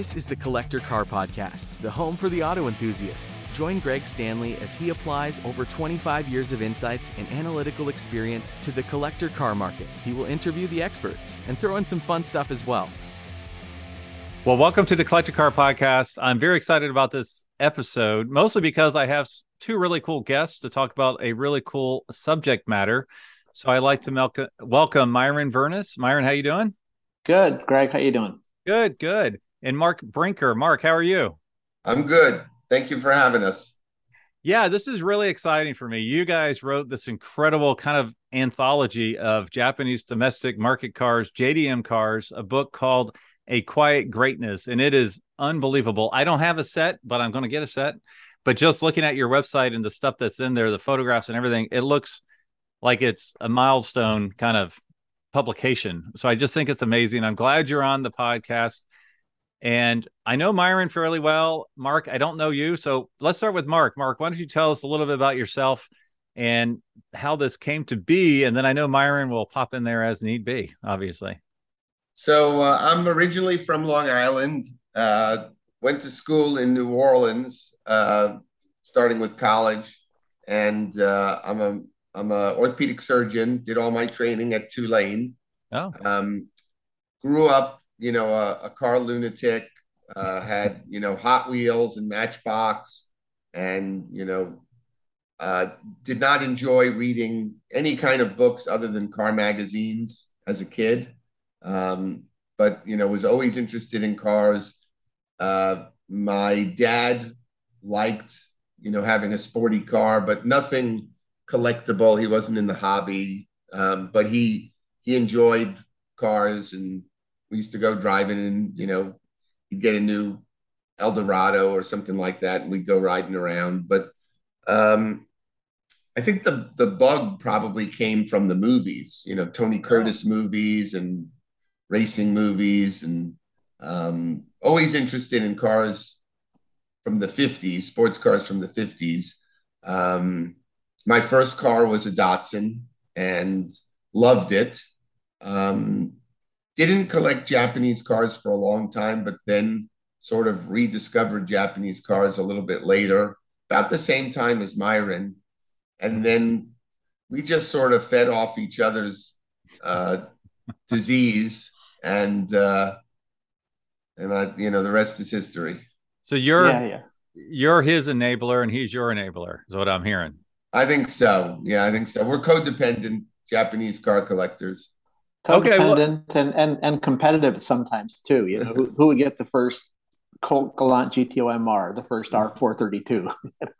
This is the Collector Car Podcast, the home for the auto enthusiast. Join Greg Stanley as he applies over 25 years of insights and analytical experience to the collector car market. He will interview the experts and throw in some fun stuff as well. Well, welcome to the Collector Car Podcast. I'm very excited about this episode, mostly because I have two really cool guests to talk about a really cool subject matter. So I'd like to welcome Myron Vernis. Myron, how you doing? Good, Greg. How you doing? Good, good and Mark Binker. Mark, how are you? I'm good. Thank you for having us. Yeah, this is really exciting for me. You guys wrote this incredible kind of anthology of Japanese domestic market cars, JDM cars, a book called A Quiet Greatness, and it is unbelievable. I don't have a set, but I'm going to get a set. But just looking at your website and the stuff that's in there, the photographs and everything, it looks like it's a milestone kind of publication. So I just think it's amazing. I'm glad you're on the podcast. And I know Myron fairly well. Mark, I don't know you. So let's start with Mark. Mark, why don't you tell us a little bit about yourself and how this came to be? And then I know Myron will pop in there as need be, obviously. So uh, I'm originally from Long Island, uh, went to school in New Orleans, uh, starting with college. And uh, I'm a I'm a orthopedic surgeon, did all my training at Tulane. Oh. Um, grew up you know, a, a car lunatic, uh, had, you know, Hot Wheels and Matchbox, and, you know, uh, did not enjoy reading any kind of books other than car magazines as a kid. Um, but, you know, was always interested in cars. Uh, my dad liked, you know, having a sporty car, but nothing collectible. He wasn't in the hobby, um, but he he enjoyed cars and we used to go driving and you know he'd get a new eldorado or something like that and we'd go riding around. But um i think the the bug probably came from the movies you know tony curtis movies and racing movies and um always interested in cars from the 50s sports cars from the 50s um my first car was a datsun and loved it. Um didn't collect Japanese cars for a long time, but then sort of rediscovered Japanese cars a little bit later, about the same time as Myron. And then we just sort of fed off each other's uh, disease, and uh, and I, you know, the rest is history. So you're yeah, yeah. you're his enabler, and he's your enabler. Is what I'm hearing. I think so. Yeah, I think so. We're codependent Japanese car collectors codependent okay, and, and and competitive sometimes too. You know, who, who would get the first Colt Galant GTO MR, the first R432? You know?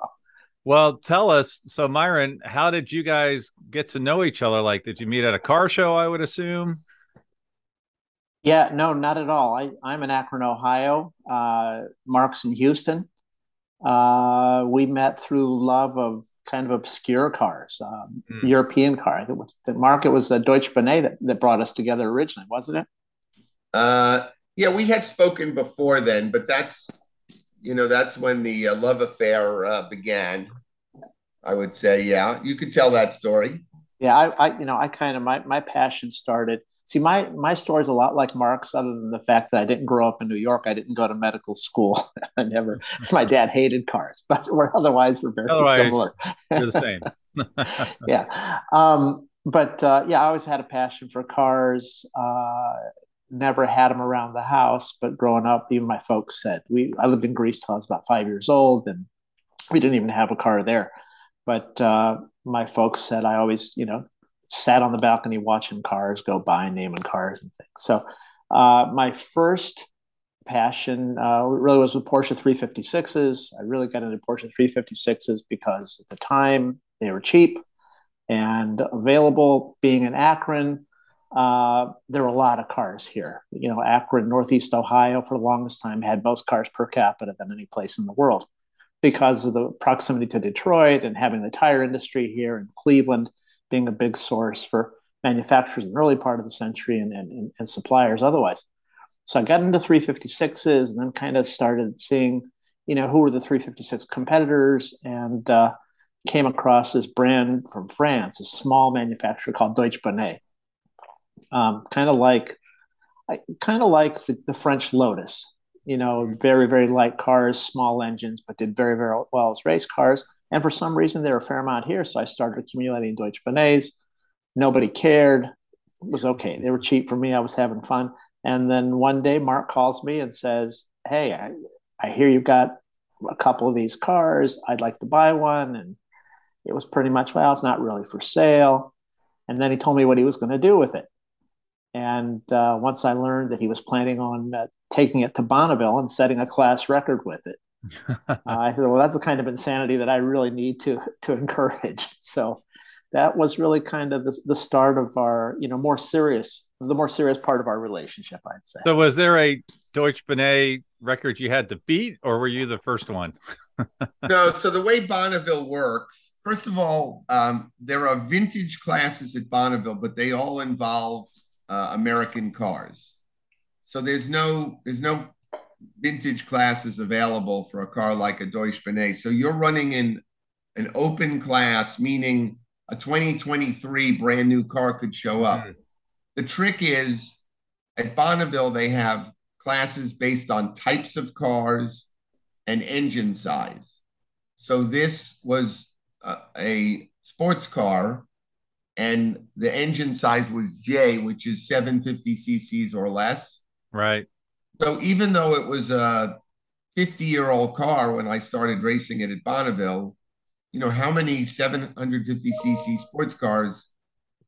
Well, tell us. So, Myron, how did you guys get to know each other? Like, did you meet at a car show? I would assume. Yeah, no, not at all. I, I'm in Akron, Ohio. Uh, Mark's in Houston. Uh, we met through love of kind of obscure cars, um, mm. European car. The market was a Deutsche Bonnet that, that brought us together originally, wasn't it? Uh, yeah, we had spoken before then, but that's you know that's when the uh, love affair uh, began. I would say, yeah, you could tell that story. Yeah, I, I you know, I kind of my my passion started See, my my story is a lot like Mark's, other than the fact that I didn't grow up in New York. I didn't go to medical school. I never. My dad hated cars, but we're otherwise we're very otherwise, similar. You're the same. yeah, um, but uh, yeah, I always had a passion for cars. Uh, never had them around the house, but growing up, even my folks said we. I lived in Greece till I was about five years old, and we didn't even have a car there. But uh, my folks said I always, you know, sat on the balcony watching cars go by, naming cars and things. So uh, my first passion uh, really was with Porsche 356s. I really got into Porsche 356s because at the time they were cheap and available. Being in Akron, uh, there were a lot of cars here. You know, Akron, Northeast Ohio, for the longest time had most cars per capita than any place in the world because of the proximity to Detroit and having the tire industry here in Cleveland being a big source for manufacturers in the early part of the century and, and, and suppliers otherwise. So I got into 356s and then kind of started seeing, you know, who were the 356 competitors and uh, came across this brand from France, a small manufacturer called Deutsche Bonnet. Um, kind of like, kind of like the, the, French Lotus. you know, very, very light cars, small engines, but did very, very well as race cars. And for some reason, they were a fair amount here. So I started accumulating Deutsche Bonnets. Nobody cared. It was okay. They were cheap for me. I was having fun. And then one day, Mark calls me and says, Hey, I, I hear you've got a couple of these cars. I'd like to buy one. And it was pretty much, well, it's not really for sale. And then he told me what he was going to do with it. And uh, once I learned that he was planning on uh, taking it to Bonneville and setting a class record with it, uh, I said, "Well, that's the kind of insanity that I really need to to encourage." So that was really kind of the, the start of our, you know, more serious, the more serious part of our relationship, I'd say. So, was there a Deutsch Bonnet record you had to beat, or were you the first one? no. So the way Bonneville works, first of all, um, there are vintage classes at Bonneville, but they all involve uh, American cars. So there's no there's no vintage classes available for a car like a Deutsch Bonnet. So you're running in an open class, meaning a 2023 brand new car could show up. Mm. The trick is at Bonneville, they have classes based on types of cars and engine size. So this was a, a sports car and the engine size was J, which is 750 cc's or less. Right. So even though it was a 50 year old car when I started racing it at Bonneville, you know, how many 750 cc sports cars,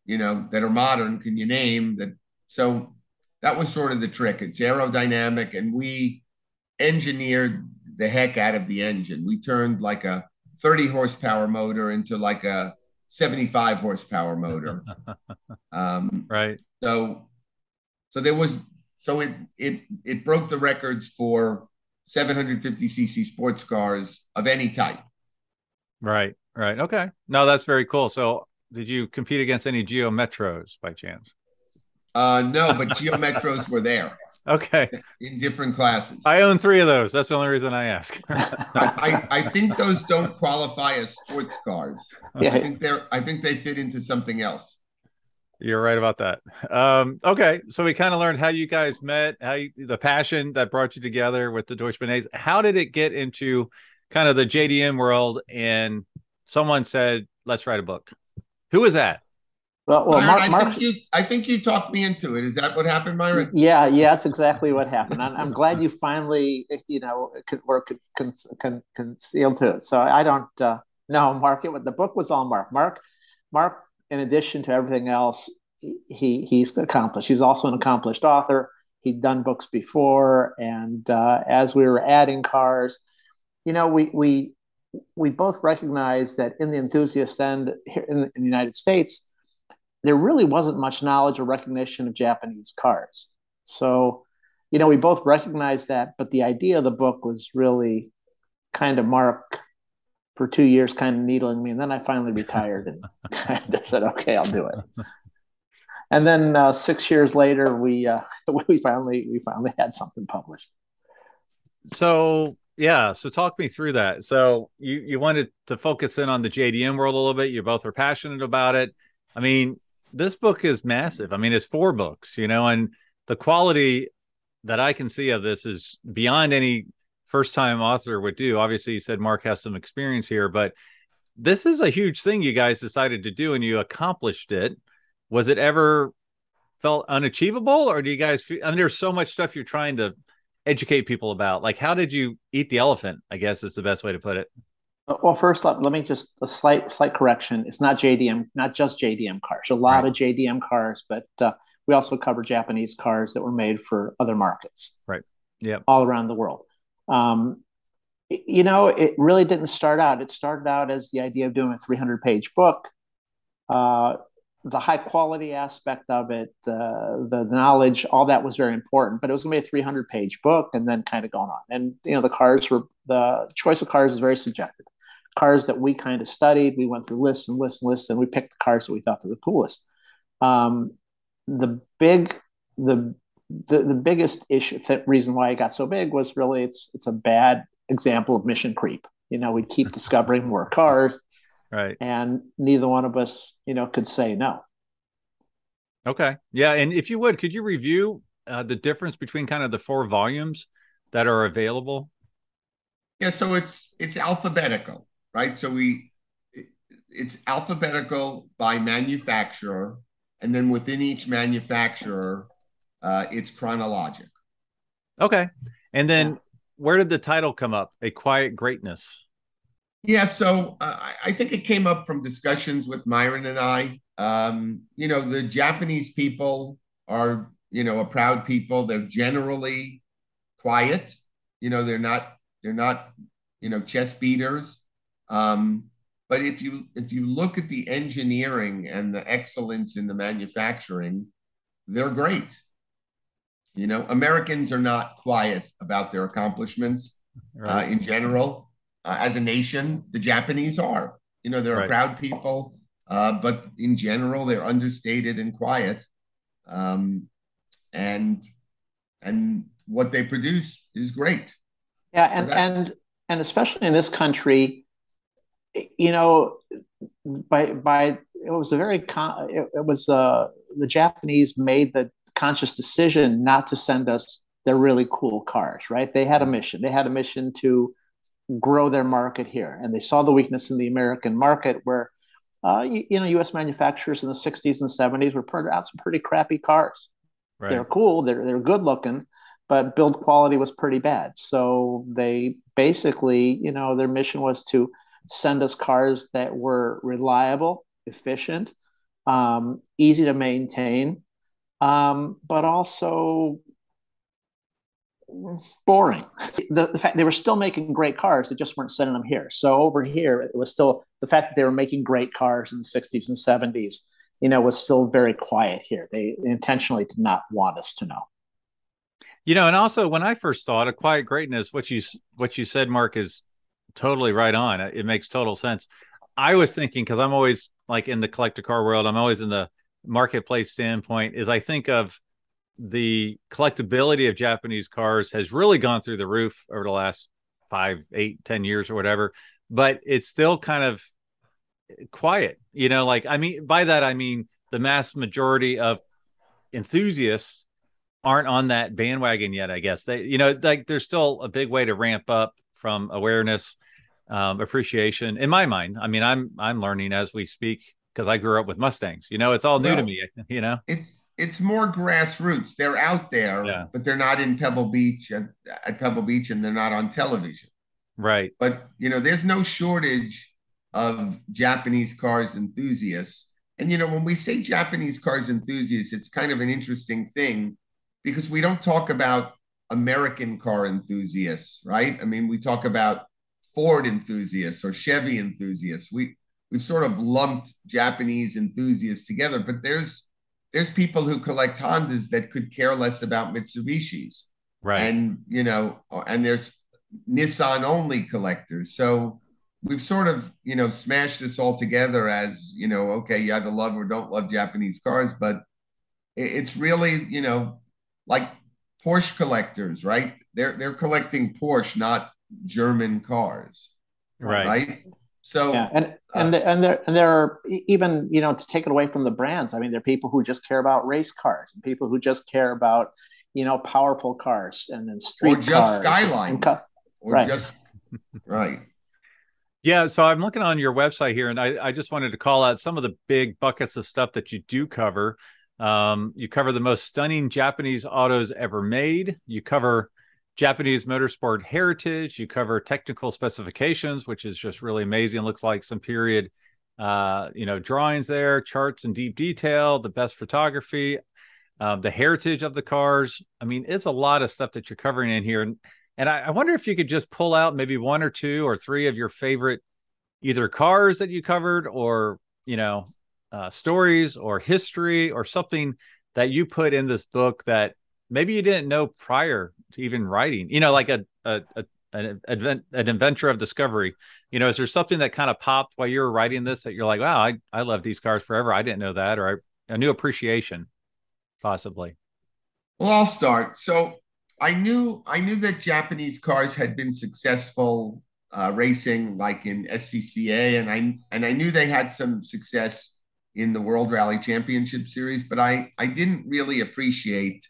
you know, that are modern can you name that? So that was sort of the trick. It's aerodynamic, and we engineered the heck out of the engine. We turned like a 30 horsepower motor into like a 75 horsepower motor. Um, right. So, so there was, so it, it, it broke the records for 750 cc sports cars of any type. Right. Right. Okay. No, that's very cool. So did you compete against any Geo Metros by chance? Uh, no, but Geo Metros were there. Okay. In different classes. I own three of those. That's the only reason I ask. I, I think those don't qualify as sports cars. Yeah. I think they're I think they fit into something else. You're right about that. Um, okay, so we kind of learned how you guys met, how you, the passion that brought you together with the Deutsche Bonnets. How did it get into kind of the JDM world? And someone said, "Let's write a book." Who was that? Well, well Mark, I, Mark, think you, I think you talked me into it. Is that what happened, Myron? Yeah, yeah, that's exactly what happened. I'm, I'm glad you finally, you know, were con, con, con, concealed to it. So I don't uh, know Mark. It, the book was all Mark. Mark, Mark. In addition to everything else, he he's accomplished. He's also an accomplished author. He'd done books before, and uh, as we were adding cars, you know, we we we both recognize that in the enthusiast end here in, in the United States there really wasn't much knowledge or recognition of Japanese cars. So, you know, we both recognized that, but the idea of the book was really kind of Mark for two years, kind of needling me. And then I finally retired and kind of said, okay, I'll do it. And then uh, six years later, we uh, we finally we finally had something published. So yeah, so talk me through that. So you you wanted to focus in on the JDM world a little bit. You both are passionate about it. I mean, this book is massive. I mean, it's four books, you know, and the quality that I can see of this is beyond any first time author would do. Obviously, you said Mark has some experience here, but this is a huge thing you guys decided to do and you accomplished it. Was it ever felt unachievable or do you guys feel, I mean, there's so much stuff you're trying to educate people about. Like, how did you eat the elephant? I guess is the best way to put it. Uh, well, first, let, let me just a slight slight correction. It's not JDM, not just JDM cars. A lot right. of JDM cars, but uh, we also cover Japanese cars that were made for other markets. Right. Yeah. All around the world. Um, you know, it really didn't start out. It started out as the idea of doing a 300 page book. Uh, the high quality aspect of it, the the knowledge, all that was very important. But it was going to be a 300 page book, and then kind of going on. And you know, the cars were the choice of cars is very subjective cars that we kind of studied. We went through lists and lists and lists, and we picked the cars that we thought were the coolest. Um, the big, the, the the biggest issue, the reason why it got so big was really it's it's a bad example of mission creep. You know, we keep discovering more cars, right? And neither one of us, you know, could say no. Okay, yeah, and if you would, could you review uh, the difference between kind of the four volumes that are available? Yeah, so it's it's alphabetical, right? So we it's alphabetical by manufacturer, and then within each manufacturer, uh, it's chronologic. Okay, and then where did the title come up? A Quiet Greatness. Yeah, so uh, I think it came up from discussions with Myron and I. Um, you know, the Japanese people are, you know, a proud people. They're generally quiet. You know, they're not they're not, you know, chest beaters. Um, but if you if you look at the engineering and the excellence in the manufacturing, they're great. You know, Americans are not quiet about their accomplishments right. uh, in general. Uh, as a nation, the Japanese are. You know, they're right. a proud people, uh, but in general, they're understated and quiet. Um, and and what they produce is great. Yeah, and so that, and and especially in this country, you know, by by it was a very con- it, it was uh, the Japanese made the conscious decision not to send us their really cool cars. Right? They had a mission. They had a mission to grow their market here, and they saw the weakness in the American market where. Uh, you, you, know, U.S. manufacturers in the '60s and '70s were putting out some pretty crappy cars. Right. They're cool, they're they're good looking, but build quality was pretty bad. So they basically, you know, their mission was to send us cars that were reliable, efficient, um, easy to maintain, um, but also boring. The, the, fact they were still making great cars, they just weren't sending them here. So over here, it was still the fact that they were making great cars in the 60s and 70s, you know, was still very quiet here. They intentionally did not want us to know. You know, and also when I first saw it, a quiet greatness, what you what you said, Mark, is totally right on. It makes total sense. I was thinking because I'm always like in the collector car world, I'm always in the marketplace standpoint. Is I think of the collectability of Japanese cars has really gone through the roof over the last five, eight, ten years or whatever, but it's still kind of quiet. You know, like I mean, by that I mean the mass majority of enthusiasts aren't on that bandwagon yet. I guess they, you know, like there's still a big way to ramp up from awareness, um, appreciation. In my mind, I mean, I'm I'm learning as we speak because I grew up with Mustangs. You know, it's all new well, to me. You know, it's it's more grassroots. They're out there, yeah. but they're not in Pebble Beach at, at Pebble Beach, and they're not on television. Right. But you know, there's no shortage of Japanese cars enthusiasts. And you know, when we say Japanese cars enthusiasts, it's kind of an interesting thing because we don't talk about American car enthusiasts, right? I mean, we talk about Ford enthusiasts or Chevy enthusiasts. We we've sort of lumped Japanese enthusiasts together, but there's there's people who collect Hondas that could care less about Mitsubishis. Right. And you know, and there's Nissan only collectors. So we've sort of, you know, smashed this all together as, you know, okay, you either love or don't love Japanese cars, but it's really, you know, like Porsche collectors, right? They're they're collecting Porsche, not German cars, right? Right. So yeah, and and uh, there, and there and there are even you know to take it away from the brands. I mean, there are people who just care about race cars and people who just care about you know powerful cars and then street or just skylines and, and, or right. just right. Yeah, so I'm looking on your website here, and I, I just wanted to call out some of the big buckets of stuff that you do cover. Um, you cover the most stunning Japanese autos ever made. You cover Japanese motorsport heritage. You cover technical specifications, which is just really amazing. Looks like some period, uh, you know, drawings there, charts in deep detail, the best photography, um, the heritage of the cars. I mean, it's a lot of stuff that you're covering in here. And, and I, I wonder if you could just pull out maybe one or two or three of your favorite either cars that you covered or, you know, uh, stories or history or something that you put in this book that maybe you didn't know prior to even writing you know like a, a, a an advent an adventure of discovery. You know is there something that kind of popped while you were writing this that you're like wow i i love these cars forever. I didn't know that or I, a new appreciation possibly? Well i'll start. So i knew i knew that japanese cars had been successful uh, racing like in scca and i and i knew they had some success in the World Rally Championship Series, but I I didn't really appreciate,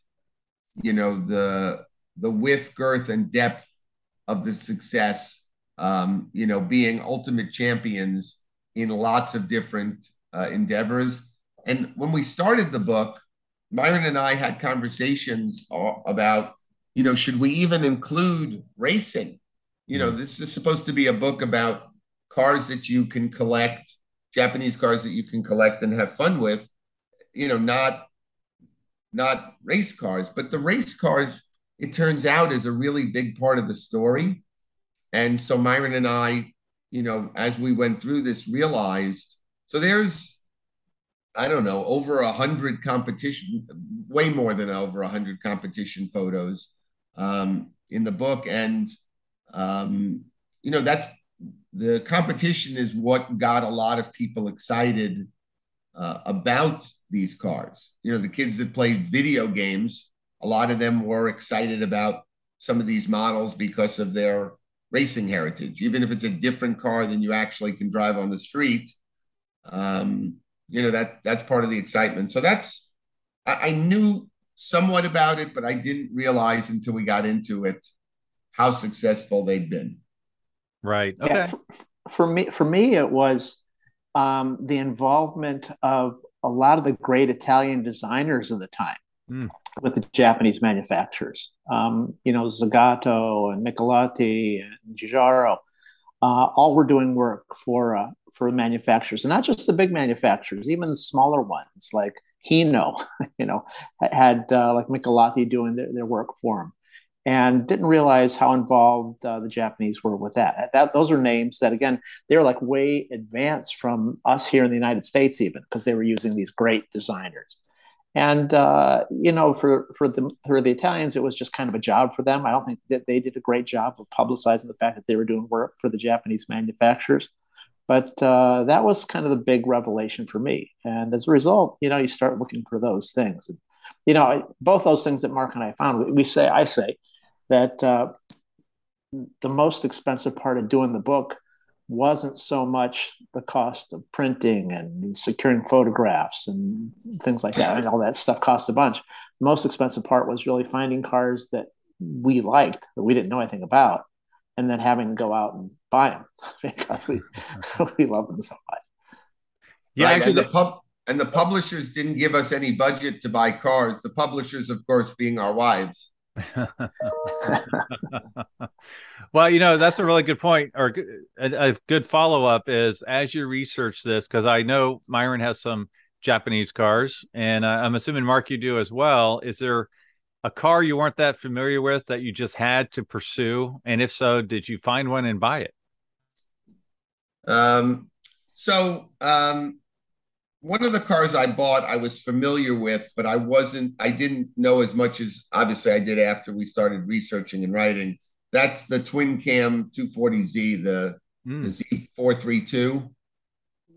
you know, the the width, girth, and depth of the success. Um, you know, being ultimate champions in lots of different uh, endeavors. And when we started the book, Myron and I had conversations about, you know, should we even include racing? You know, this is supposed to be a book about cars that you can collect, Japanese cars that you can collect and have fun with, you know, not not race cars, but the race cars, it turns out, is a really big part of the story. And so Myron and I, you know, as we went through this, realized so there's, I don't know, over a hundred competition, way more than over a hundred competition photos um, in the book, and um, you know that's the competition is what got a lot of people excited uh, about these cars. You know, the kids that played video games, a lot of them were excited about some of these models because of their racing heritage. Even if it's a different car than you actually can drive on the street, um, you know that that's part of the excitement. So that's I, I knew somewhat about it, but I didn't realize until we got into it how successful they'd been. Right. Okay. Yeah, for, for, me, for me, it was um, the involvement of a lot of the great Italian designers of the time mm. with the Japanese manufacturers. Um, you know, Zagato and Michelotti and Giugiaro, uh, all were doing work for uh, for manufacturers, and not just the big manufacturers, even the smaller ones like Hino. You know, had uh, like Michelotti doing their, their work for them and didn't realize how involved uh, the Japanese were with that. That those are names that again they're like way advanced from us here in the United States even because they were using these great designers. And uh, you know, for for the for the Italians, it was just kind of a job for them. I don't think that they did a great job of publicizing the fact that they were doing work for the Japanese manufacturers. But uh, that was kind of the big revelation for me. And as a result, you know, you start looking for those things. And, you know, both those things that Mark and I found, we say, I say, that uh, the most expensive part of doing the book wasn't so much the cost of printing and securing photographs and things like that. and all that stuff cost a bunch. The most expensive part was really finding cars that we liked that we didn't know anything about, and then having to go out and buy them because we we love them so much. Yeah, right? and the pub and the publishers didn't give us any budget to buy cars. The publishers, of course, being our wives. Well, you know, that's a really good point, or a, a good follow up is as you research this, because I know Myron has some Japanese cars, and uh, I'm assuming Mark you do as well. Is there a car you weren't that familiar with that you just had to pursue, and if so, did you find one and buy it? Um, so um, one of the cars I bought, I was familiar with, but I wasn't, I didn't know as much as obviously I did after we started researching and writing. That's the twin cam 240Z, the, mm. the Z432.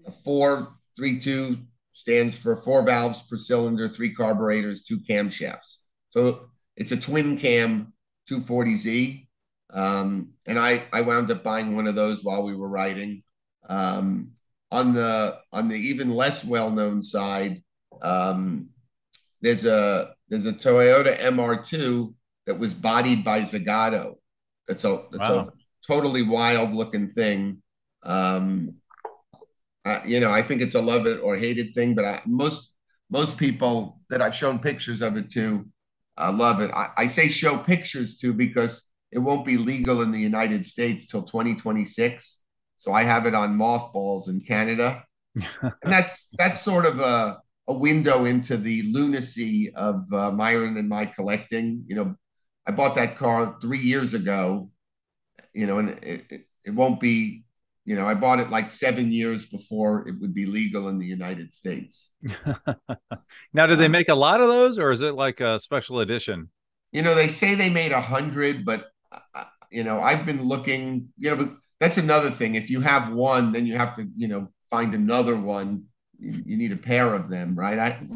A 432 stands for four valves per cylinder, three carburetors, two camshafts. So it's a twin cam 240Z. Um, and I, I wound up buying one of those while we were writing. Um, on the on the even less well known side, um, there's a there's a Toyota MR2 that was bodied by Zagato. That's a that's wow. a totally wild looking thing. Um, I, you know, I think it's a love it or hate it thing, but I, most most people that I've shown pictures of it to uh, love it. I, I say show pictures to because it won't be legal in the United States till 2026. So I have it on mothballs in Canada. and that's that's sort of a, a window into the lunacy of uh, Myron and my collecting. You know, I bought that car three years ago, you know, and it, it, it won't be, you know, I bought it like seven years before it would be legal in the United States. now, do they make a lot of those or is it like a special edition? You know, they say they made a hundred, but, uh, you know, I've been looking, you know, that's another thing. If you have one, then you have to, you know, find another one. You, you need a pair of them, right? I,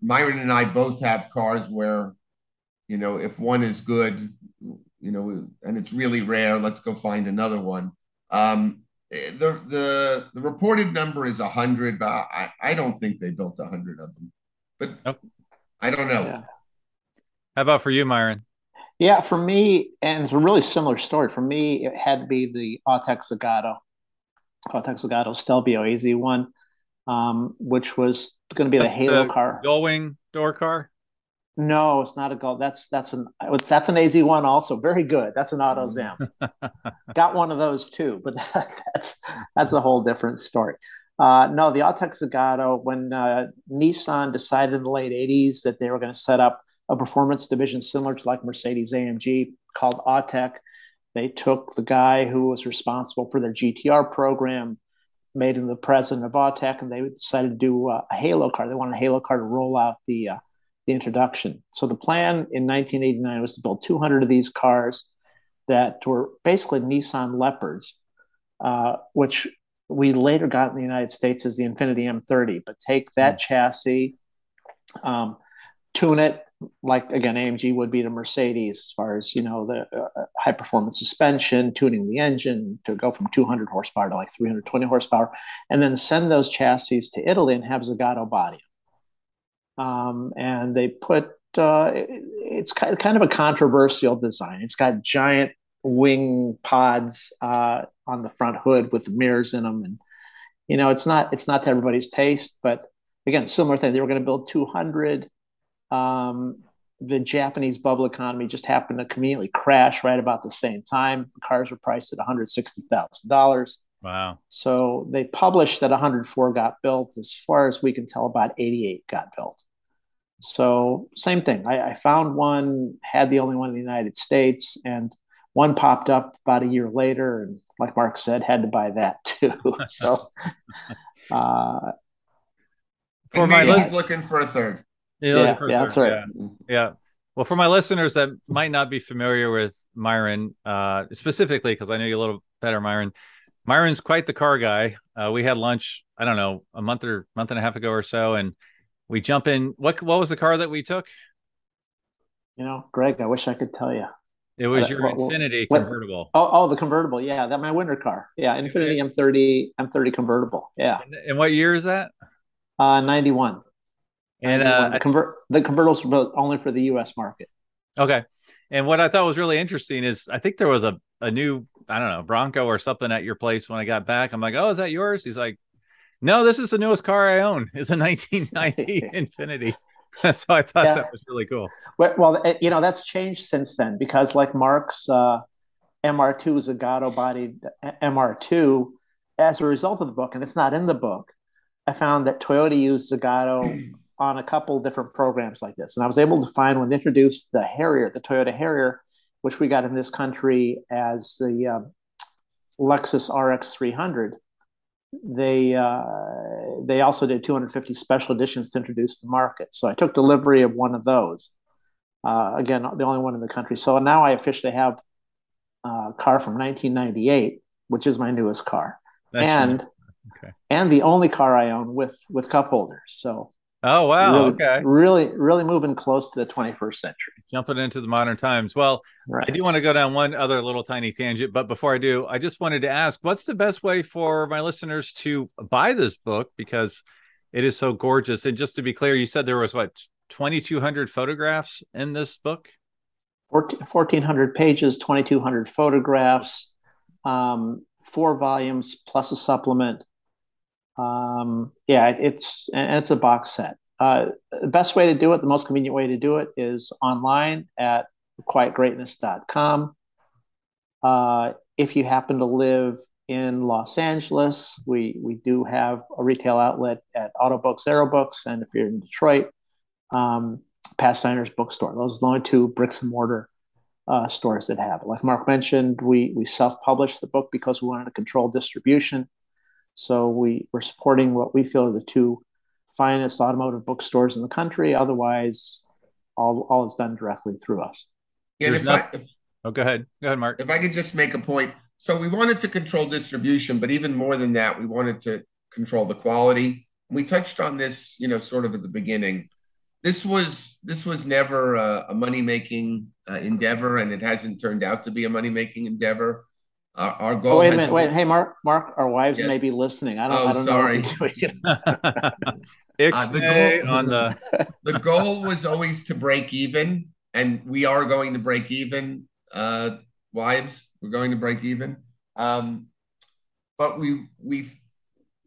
Myron and I both have cars where, you know, if one is good, you know, and it's really rare, let's go find another one. Um, the the the reported number is a hundred, but I, I don't think they built a hundred of them. But I don't know. Yeah. How about for you, Myron? Yeah, for me, and it's a really similar story. For me, it had to be the Autech Zagato, Autech Zagato Stelvio AZ1, um, which was going to be That's the Halo the car. Going door car. No, it's not a gold. That's that's an that's an AZ1 also. Very good. That's an AutoZam. Got one of those too, but that's that's a whole different story. Uh, no, the Autech Zagato, when uh, Nissan decided in the late 80s that they were going to set up a performance division similar to like Mercedes AMG called Autech, they took the guy who was responsible for their GTR program, made him the president of Autech, and they decided to do uh, a Halo car. They wanted a Halo car to roll out the uh, the introduction. So the plan in 1989 was to build 200 of these cars that were basically Nissan Leopards, uh, which we later got in the United States as the Infiniti M30. But take that mm. chassis, um, tune it like again AMG would be to Mercedes as far as you know the uh, uh, high performance suspension, tuning the engine to go from 200 horsepower to like 320 horsepower, and then send those chassis to Italy and have Zagato body um, and they put uh, it's kind of a controversial design. It's got giant wing pods uh, on the front hood with mirrors in them, and you know it's not it's not to everybody's taste. But again, similar thing. They were going to build 200. Um, the Japanese bubble economy just happened to conveniently crash right about the same time. Cars were priced at 160 thousand dollars. Wow. So they published that 104 got built. As far as we can tell, about 88 got built. So same thing. I, I, found one, had the only one in the United States, and one popped up about a year later, and like Mark said, had to buy that too. so, uh, for my he's looking for a third. Yeah, yeah, that's right. Yeah. yeah. Well, for my listeners that might not be familiar with Myron, uh, specifically because I know you a little better, Myron. Myron's quite the car guy. Uh, we had lunch, I don't know, a month or month and a half ago or so, and we jump in. What what was the car that we took? You know, Greg, I wish I could tell you. It was your what, convertible. Oh, oh, the convertible. Yeah, that my winter car. Yeah, Infiniti M30 M30 convertible. Yeah. And, and what year is that? Uh, 91. And uh, the convert the convertibles were only for the U.S. market. Okay. And what I thought was really interesting is I think there was a a new I don't know Bronco or something at your place when I got back. I'm like, oh, is that yours? He's like, no, this is the newest car I own. It's a 1990 Infiniti. so I thought yeah. that was really cool. Well, you know, that's changed since then because, like Mark's uh, MR2 Zagato bodied MR2, as a result of the book, and it's not in the book, I found that Toyota used Zagato on a couple different programs like this. And I was able to find when they introduced the Harrier, the Toyota Harrier, which we got in this country as the uh, Lexus RX 300 they uh, they also did 250 special editions to introduce the market. So I took delivery of one of those. Uh, again, the only one in the country. So now I officially have a car from 1998, which is my newest car, That's and okay. and the only car I own with with cup holders. So Oh wow! Really, okay, really, really moving close to the 21st century. Jumping into the modern times. Well, right. I do want to go down one other little tiny tangent, but before I do, I just wanted to ask, what's the best way for my listeners to buy this book because it is so gorgeous? And just to be clear, you said there was what 2,200 photographs in this book. 1,400 pages, 2,200 photographs, um, four volumes plus a supplement um, yeah, it's and it's a box set. Uh, the best way to do it, the most convenient way to do it, is online at quietgreatness.com. Uh, if you happen to live in Los Angeles, we we do have a retail outlet at Autobooks, Aerobooks, and if you're in Detroit, um, Pathfinders Bookstore. Those are the only two bricks and mortar uh, stores that have it. Like Mark mentioned, we we self published the book because we wanted to control distribution. So we, we're supporting what we feel are the two finest automotive bookstores in the country. Otherwise, all, all is done directly through us. Yeah, if I, if, oh, go ahead. Go ahead, Mark. If I could just make a point. So we wanted to control distribution, but even more than that, we wanted to control the quality. We touched on this, you know, sort of at the beginning. This was this was never a, a money making uh, endeavor, and it hasn't turned out to be a money making endeavor. Our, our goal. Oh, wait a minute. Wait. Hey, Mark. Mark. Our wives yes. may be listening. I don't. Oh, I don't sorry. know. uh, the goal, on the the goal was always to break even, and we are going to break even, uh, wives. We're going to break even. Um, but we we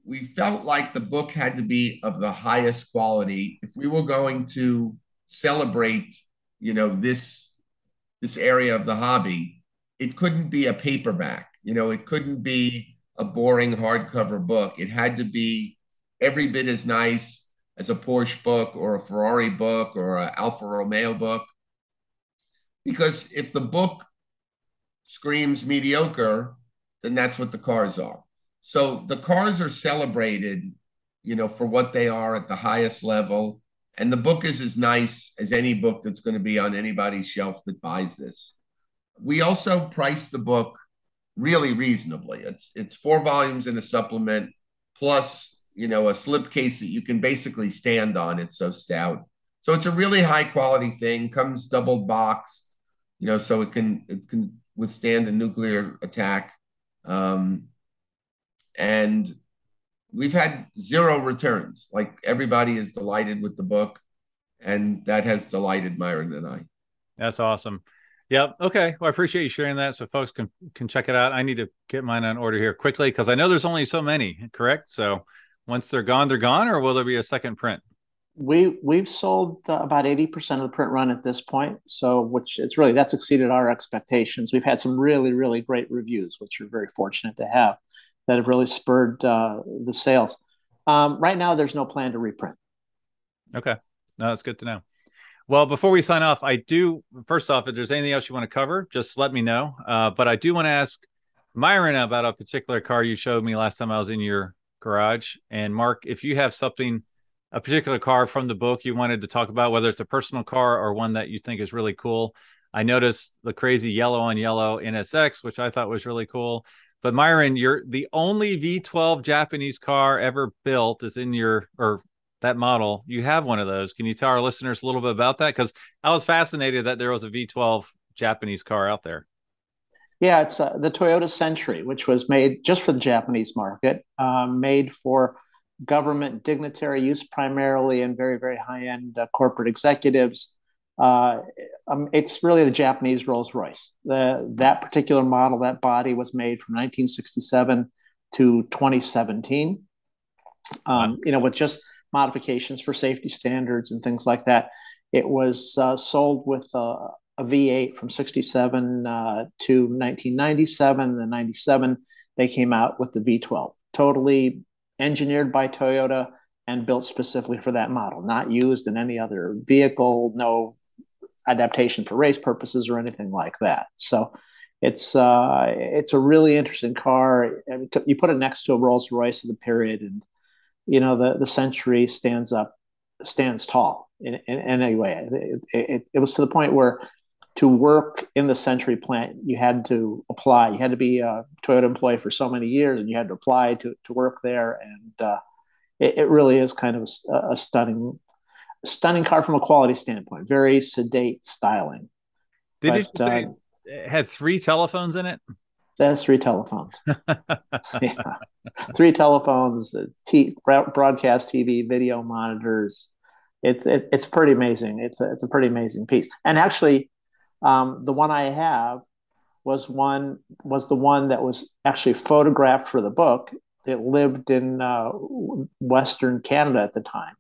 we felt like the book had to be of the highest quality if we were going to celebrate, you know, this this area of the hobby. It couldn't be a paperback. You know, it couldn't be a boring hardcover book. It had to be every bit as nice as a Porsche book or a Ferrari book or an Alfa Romeo book. Because if the book screams mediocre, then that's what the cars are. So the cars are celebrated, you know, for what they are at the highest level. And the book is as nice as any book that's going to be on anybody's shelf that buys this. We also priced the book really reasonably. It's it's four volumes in a supplement plus you know a slipcase that you can basically stand on. It's so stout. So it's a really high quality thing. Comes double boxed, you know, so it can it can withstand a nuclear attack. Um, and we've had zero returns. Like everybody is delighted with the book, and that has delighted Myron and I. That's awesome. Yep. Okay. Well, I appreciate you sharing that, so folks can can check it out. I need to get mine on order here quickly because I know there's only so many. Correct. So once they're gone, they're gone, or will there be a second print? We we've sold uh, about eighty percent of the print run at this point. So which it's really that's exceeded our expectations. We've had some really really great reviews, which we're very fortunate to have, that have really spurred uh, the sales. Um, right now, there's no plan to reprint. Okay. No, that's good to know. Well, before we sign off, I do first off, if there's anything else you want to cover, just let me know. Uh, but I do want to ask Myron about a particular car you showed me last time I was in your garage. And Mark, if you have something, a particular car from the book you wanted to talk about, whether it's a personal car or one that you think is really cool. I noticed the crazy yellow on yellow NSX, which I thought was really cool. But Myron, you're the only V12 Japanese car ever built is in your or that model. You have one of those. Can you tell our listeners a little bit about that? Because I was fascinated that there was a V12 Japanese car out there. Yeah, it's uh, the Toyota Century, which was made just for the Japanese market, um, made for government dignitary use primarily and very, very high end uh, corporate executives. Uh, um, it's really the Japanese Rolls Royce. The, that particular model, that body was made from 1967 to 2017. Um, wow. You know, with just modifications for safety standards and things like that. It was uh, sold with a, a, V8 from 67 uh, to 1997. Then 97, they came out with the V12, totally engineered by Toyota and built specifically for that model, not used in any other vehicle, no adaptation for race purposes or anything like that. So it's uh, it's a really interesting car. You put it next to a Rolls Royce of the period, and you know the the century stands up stands tall in, in, in any way. It, it, it, was to the point where to work in the century plant you had to apply. You had to be a toyota employee for so many years and you had to apply to, to work there. And uh, it, it, really is kind of a, a stunning stunning car from a quality standpoint very sedate styling. Did but, it say uh, it had three telephones in it that's three telephones. yeah. Three telephones, uh, t- broadcast TV, video monitors. It's it, it's pretty amazing. It's a, it's a pretty amazing piece. And actually, um, the one I have was one was the one that was actually photographed for the book. It lived in uh, Western Canada at the time.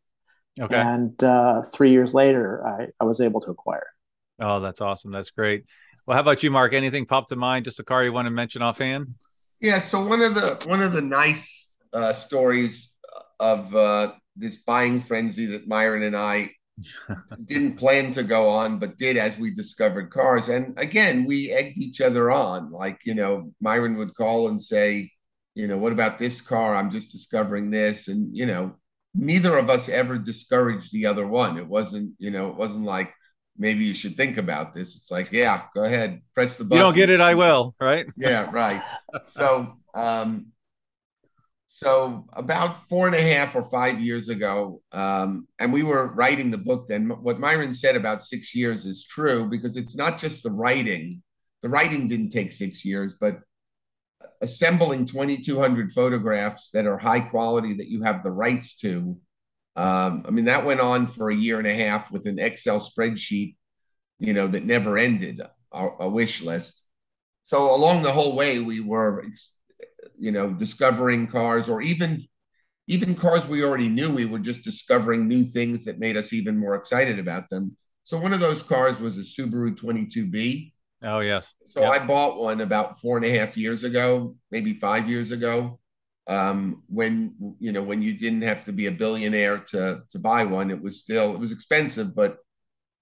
Okay. And uh, three years later, I, I was able to acquire it. Oh, that's awesome. That's great. Well, how about you, Mark? Anything popped to mind? Just a car you want to mention offhand? Yeah. So one of the one of the nice uh, stories of uh, this buying frenzy that Myron and I didn't plan to go on, but did as we discovered cars. And again, we egged each other on. Like you know, Myron would call and say, you know, what about this car? I'm just discovering this, and you know, neither of us ever discouraged the other one. It wasn't, you know, it wasn't like maybe you should think about this. It's like, yeah, go ahead, press the button. You don't get it, I will, right? yeah, right. So, um, so about four and a half or five years ago, um, and we were writing the book then. What Myron said about six years is true because it's not just the writing. The writing didn't take six years, but assembling 2,200 photographs that are high quality that you have the rights to um, I mean, that went on for a year and a half with an Excel spreadsheet you know, that never ended, a, a wish list. So along the whole way, we were, you know, discovering cars or even even cars we already knew, we were just discovering new things that made us even more excited about them. So one of those cars was a Subaru 22B. Oh yes. So yep. I bought one about four and a half years ago, maybe five years ago. Um, when you know when you didn't have to be a billionaire to to buy one, it was still it was expensive, but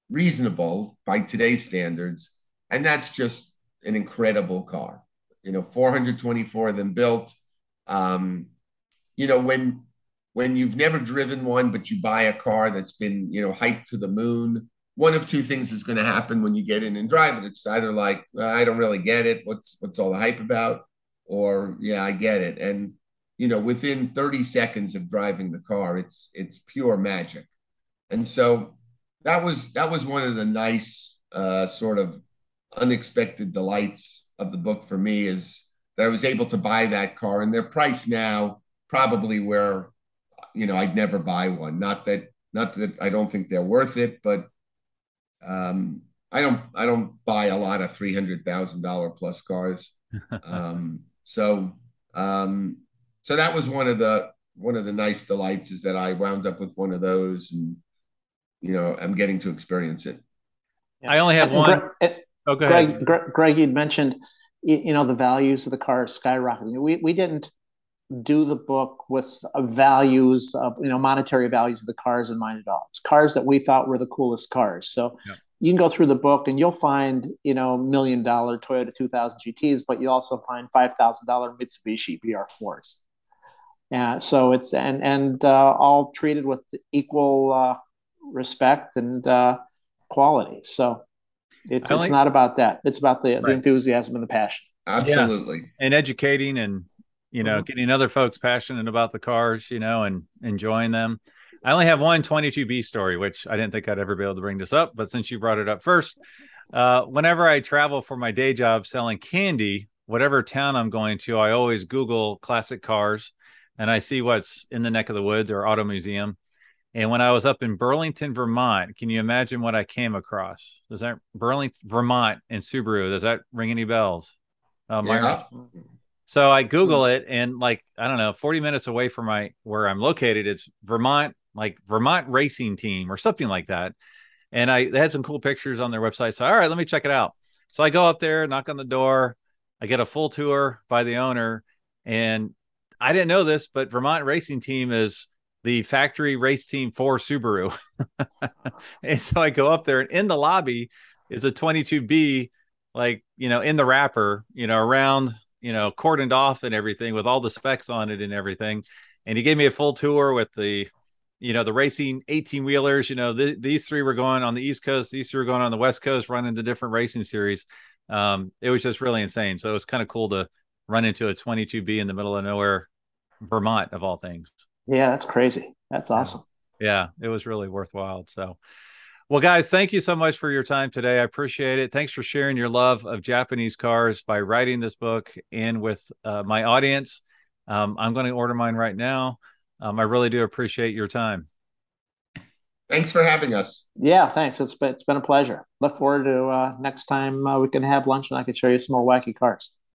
reasonable by today's standards. And that's just an incredible car. You know, 424 of them built. Um, you know, when when you've never driven one, but you buy a car that's been, you know, hyped to the moon, one of two things is going to happen when you get in and drive it. It's either like, I don't really get it. What's what's all the hype about? Or yeah, I get it. And you know, within 30 seconds of driving the car, it's it's pure magic. And so that was that was one of the nice uh, sort of unexpected delights of the book for me is that I was able to buy that car and their price now probably where you know I'd never buy one. Not that not that I don't think they're worth it, but um, I don't I don't buy a lot of three hundred thousand dollar plus cars. um, so um, so that was one of the one of the nice delights is that I wound up with one of those, and you know I'm getting to experience it. I only have one. Greg, oh, go Greg, ahead. Greg, Greg, you'd mentioned you know the values of the car skyrocketing. We we didn't do the book with uh, values of you know monetary values of the cars in mind at all. It's cars that we thought were the coolest cars. So yeah. you can go through the book and you'll find you know million dollar Toyota 2000 GTS, but you also find five thousand dollar Mitsubishi VR4s. Yeah, so it's and and uh, all treated with equal uh, respect and uh, quality. So it's it's not about that. It's about the, right. the enthusiasm and the passion. Absolutely, yeah. and educating and you know, mm-hmm. getting other folks passionate about the cars, you know, and enjoying them. I only have one 22B story, which I didn't think I'd ever be able to bring this up, but since you brought it up first, uh, whenever I travel for my day job selling candy, whatever town I'm going to, I always Google classic cars and I see what's in the neck of the woods or auto museum. And when I was up in Burlington, Vermont, can you imagine what I came across? Does that Burlington, Vermont, and Subaru? Does that ring any bells? Uh, yeah. So I Google it and like, I don't know, 40 minutes away from my where I'm located, it's Vermont, like Vermont racing team or something like that. And I they had some cool pictures on their website. So all right, let me check it out. So I go up there, knock on the door, I get a full tour by the owner. And I didn't know this, but Vermont Racing Team is the factory race team for Subaru. and so I go up there and in the lobby is a 22B, like, you know, in the wrapper, you know, around you know, cordoned off and everything with all the specs on it and everything. And he gave me a full tour with the, you know, the racing 18 wheelers. You know, the, these three were going on the East Coast, these three were going on the West Coast, running the different racing series. Um, it was just really insane. So it was kind of cool to run into a 22B in the middle of nowhere, Vermont, of all things. Yeah, that's crazy. That's awesome. Yeah, it was really worthwhile. So, well, guys, thank you so much for your time today. I appreciate it. Thanks for sharing your love of Japanese cars by writing this book and with uh, my audience. Um, I'm going to order mine right now. Um, I really do appreciate your time. Thanks for having us. Yeah, thanks. It's been, it's been a pleasure. Look forward to uh, next time uh, we can have lunch and I can show you some more wacky cars.